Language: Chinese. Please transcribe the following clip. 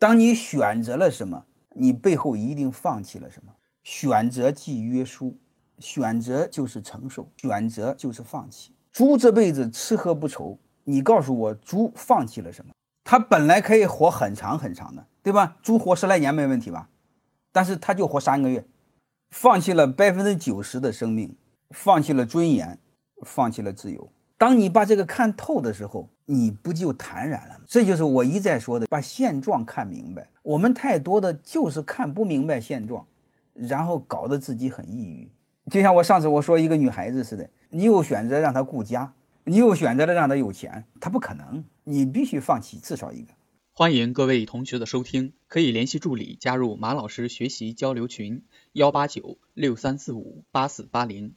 当你选择了什么，你背后一定放弃了什么。选择即约束，选择就是承受，选择就是放弃。猪这辈子吃喝不愁，你告诉我，猪放弃了什么？它本来可以活很长很长的，对吧？猪活十来年没问题吧？但是它就活三个月，放弃了百分之九十的生命，放弃了尊严，放弃了自由。当你把这个看透的时候，你不就坦然了吗？这就是我一再说的，把现状看明白。我们太多的就是看不明白现状，然后搞得自己很抑郁。就像我上次我说一个女孩子似的，你又选择让她顾家，你又选择了让她有钱，她不可能，你必须放弃至少一个。欢迎各位同学的收听，可以联系助理加入马老师学习交流群：幺八九六三四五八四八零。